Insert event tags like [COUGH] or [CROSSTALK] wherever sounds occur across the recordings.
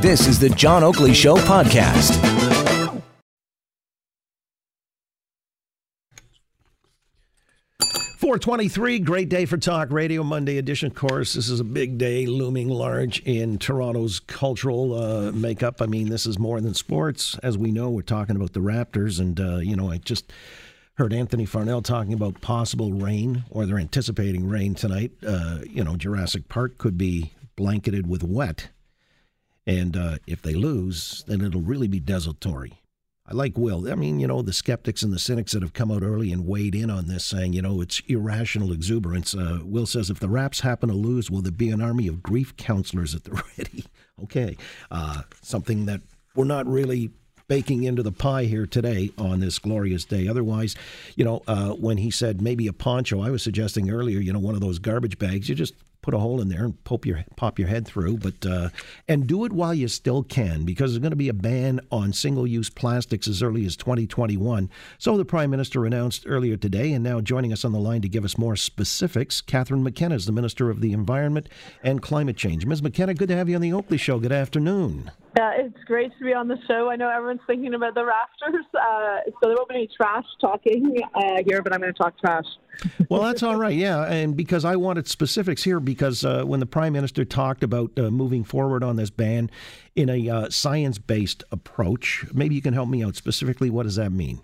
This is the John Oakley Show podcast. Four twenty-three, great day for talk radio. Monday edition, of course. This is a big day, looming large in Toronto's cultural uh, makeup. I mean, this is more than sports, as we know. We're talking about the Raptors, and uh, you know, I just heard Anthony Farnell talking about possible rain, or they're anticipating rain tonight. Uh, you know, Jurassic Park could be blanketed with wet. And uh, if they lose, then it'll really be desultory. I like Will. I mean, you know, the skeptics and the cynics that have come out early and weighed in on this, saying, you know, it's irrational exuberance. Uh, Will says, if the Raps happen to lose, will there be an army of grief counselors at the [LAUGHS] ready? okay. Uh, something that we're not really baking into the pie here today on this glorious day. Otherwise, you know, uh, when he said maybe a poncho, I was suggesting earlier, you know, one of those garbage bags, you just put a hole in there and pop your pop your head through. But uh, and do it while you still can, because there's going to be a ban on single-use plastics as early as 2021. So the Prime Minister announced earlier today, and now joining us on the line to give us more specifics, Catherine McKenna is the Minister of the Environment and Climate Change. Ms. McKenna, good to have you on the Oakley Show. Good afternoon. Yeah, it's great to be on the show. I know everyone's thinking about the Raptors, uh, so there won't be any trash talking uh, here, but I'm going to talk trash. [LAUGHS] well, that's all right. Yeah, and because I wanted specifics here, because uh, when the Prime Minister talked about uh, moving forward on this ban in a uh, science-based approach, maybe you can help me out specifically. What does that mean?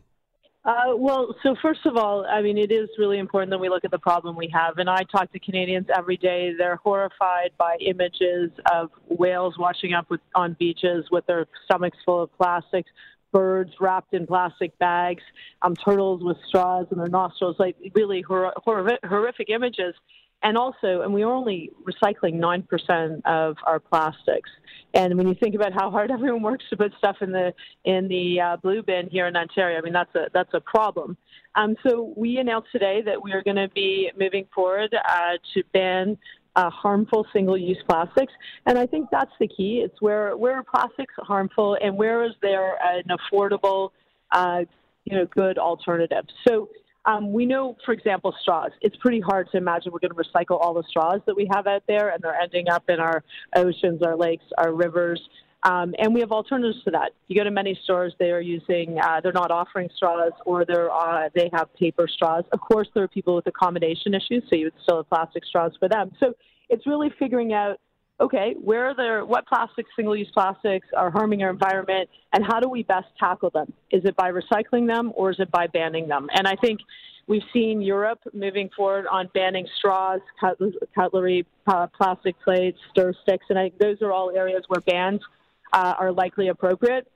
Uh, well, so first of all, I mean, it is really important that we look at the problem we have. And I talk to Canadians every day. They're horrified by images of whales washing up with, on beaches with their stomachs full of plastics, birds wrapped in plastic bags, um, turtles with straws in their nostrils, like really hor- hor- horrific images and also, and we are only recycling 9% of our plastics. And when you think about how hard [LAUGHS] everyone works to put stuff in the in the uh, blue bin here in Ontario, I mean that's a that's a problem. Um, so we announced today that we are going to be moving forward uh, to ban uh, harmful single-use plastics, and I think that's the key. It's where where are plastics harmful, and where is there an affordable, uh, you know, good alternative? So um, we know, for example, straws. It's pretty hard to imagine we're going to recycle all the straws that we have out there, and they're ending up in our oceans, our lakes, our rivers. Um, and we have alternatives to that. You go to many stores; they are using, uh, they're not offering straws, or they're uh, they have paper straws. Of course, there are people with accommodation issues, so you would still have plastic straws for them. So it's really figuring out okay, where are there, what plastics, single use plastics are harming our environment, and how do we best tackle them? Is it by recycling them or is it by banning them? And I think we've seen Europe moving forward on banning straws, cutlery, uh, plastic plates, stir sticks, and I think those are all areas where bans uh, are likely appropriate.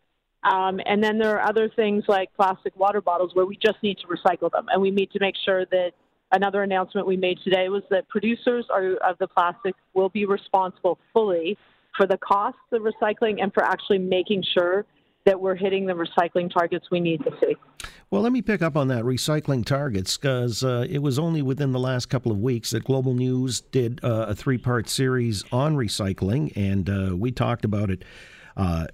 Um, and then there are other things like plastic water bottles where we just need to recycle them, and we need to make sure that another announcement we made today was that producers are, of the plastics will be responsible fully for the costs of recycling and for actually making sure that we're hitting the recycling targets we need to see. Well, let me pick up on that recycling targets because uh, it was only within the last couple of weeks that Global News did uh, a three part series on recycling, and uh, we talked about it uh,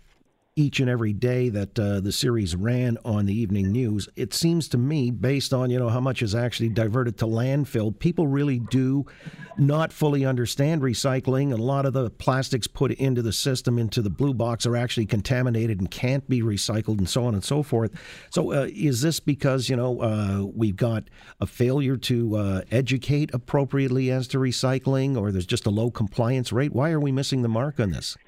each and every day that uh, the series ran on the evening news, it seems to me, based on you know how much is actually diverted to landfill, people really do not fully understand recycling. A lot of the plastics put into the system, into the blue box, are actually contaminated and can't be recycled, and so on and so forth. So, uh, is this because you know uh, we've got a failure to uh, educate appropriately as to recycling, or there's just a low compliance rate? Why are we missing the mark on this?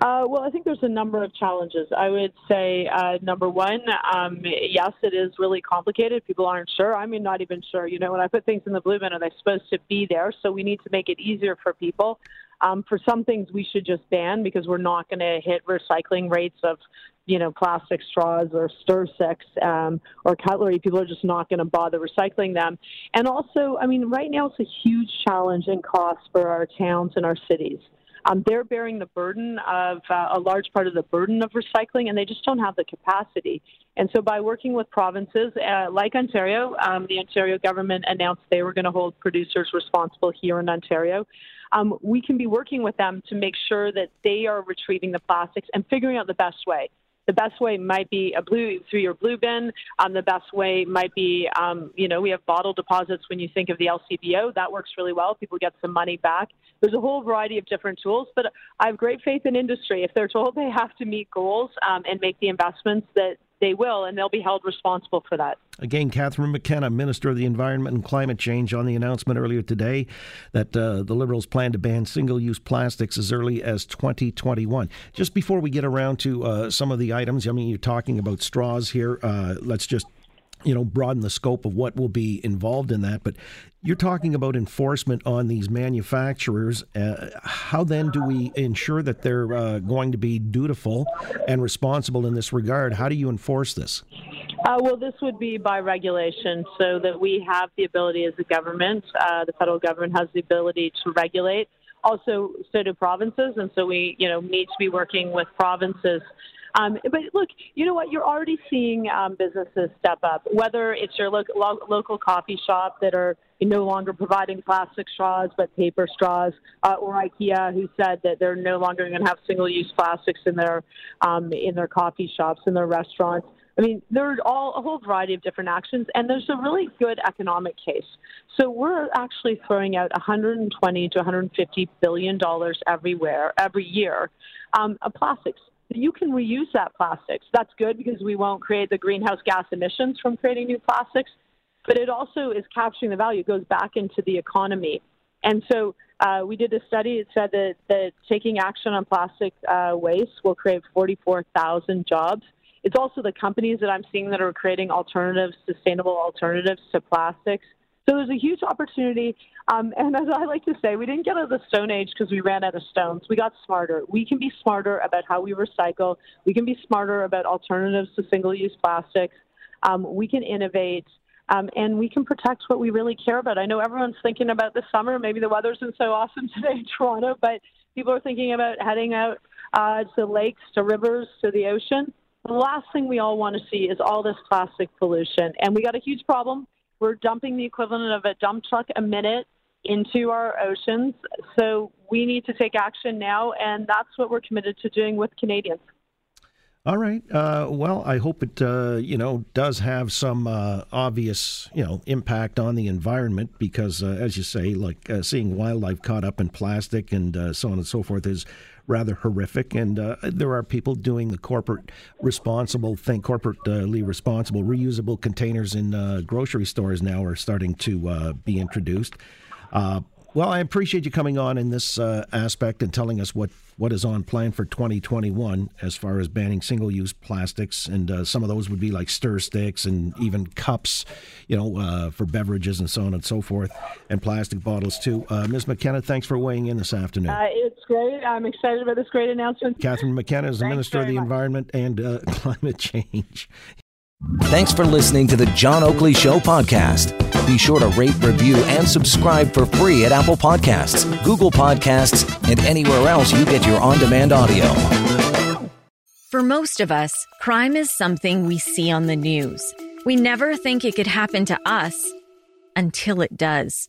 Uh, well, I think there's a number of challenges. I would say, uh, number one, um, yes, it is really complicated. People aren't sure. I mean, not even sure. You know, when I put things in the blue bin, are they supposed to be there? So we need to make it easier for people. Um, for some things, we should just ban because we're not going to hit recycling rates of, you know, plastic straws or stir sticks um, or cutlery. People are just not going to bother recycling them. And also, I mean, right now it's a huge challenge and cost for our towns and our cities. Um, they're bearing the burden of uh, a large part of the burden of recycling, and they just don't have the capacity. And so, by working with provinces uh, like Ontario, um, the Ontario government announced they were going to hold producers responsible here in Ontario. Um, we can be working with them to make sure that they are retrieving the plastics and figuring out the best way. The best way might be a blue through your blue bin. Um, the best way might be, um, you know, we have bottle deposits when you think of the LCBO. That works really well. People get some money back. There's a whole variety of different tools, but I have great faith in industry. If they're told they have to meet goals um, and make the investments that they will, and they'll be held responsible for that. Again, Catherine McKenna, Minister of the Environment and Climate Change, on the announcement earlier today that uh, the Liberals plan to ban single use plastics as early as 2021. Just before we get around to uh, some of the items, I mean, you're talking about straws here. Uh, let's just you know, broaden the scope of what will be involved in that. But you're talking about enforcement on these manufacturers. Uh, how then do we ensure that they're uh, going to be dutiful and responsible in this regard? How do you enforce this? Uh, well, this would be by regulation, so that we have the ability as a government, uh, the federal government has the ability to regulate. Also, so do provinces, and so we, you know, need to be working with provinces um, but look, you know what? You're already seeing um, businesses step up, whether it's your lo- lo- local coffee shop that are no longer providing plastic straws but paper straws, uh, or IKEA who said that they're no longer going to have single-use plastics in their um, in their coffee shops and their restaurants. I mean, there's all a whole variety of different actions, and there's a really good economic case. So we're actually throwing out 120 to 150 billion dollars everywhere every year um, of plastics you can reuse that plastics. That's good because we won't create the greenhouse gas emissions from creating new plastics, but it also is capturing the value. It goes back into the economy. And so uh, we did a study. It said that, that taking action on plastic uh, waste will create 44,000 jobs. It's also the companies that I'm seeing that are creating alternatives, sustainable alternatives to plastics. So there's a huge opportunity. Um, and as I like to say, we didn't get out of the Stone Age because we ran out of stones. We got smarter. We can be smarter about how we recycle. We can be smarter about alternatives to single use plastics. Um, we can innovate. Um, and we can protect what we really care about. I know everyone's thinking about the summer. Maybe the weather isn't so awesome [LAUGHS] today in Toronto, but people are thinking about heading out uh, to lakes, to rivers, to the ocean. The last thing we all want to see is all this plastic pollution. And we got a huge problem we're dumping the equivalent of a dump truck a minute into our oceans. So we need to take action now, and that's what we're committed to doing with Canadians. All right. Uh, well, I hope it uh, you know does have some uh, obvious you know impact on the environment because, uh, as you say, like uh, seeing wildlife caught up in plastic and uh, so on and so forth is rather horrific. And there are people doing the corporate responsible thing, corporately responsible, reusable containers in grocery stores now are starting to be introduced. Well, I appreciate you coming on in this uh, aspect and telling us what, what is on plan for 2021 as far as banning single use plastics. And uh, some of those would be like stir sticks and even cups, you know, uh, for beverages and so on and so forth, and plastic bottles too. Uh, Ms. McKenna, thanks for weighing in this afternoon. Uh, it's great. I'm excited about this great announcement. Catherine McKenna is the Minister of the much. Environment and uh, [LAUGHS] Climate Change. Thanks for listening to the John Oakley Show podcast. Be sure to rate, review, and subscribe for free at Apple Podcasts, Google Podcasts, and anywhere else you get your on demand audio. For most of us, crime is something we see on the news. We never think it could happen to us until it does.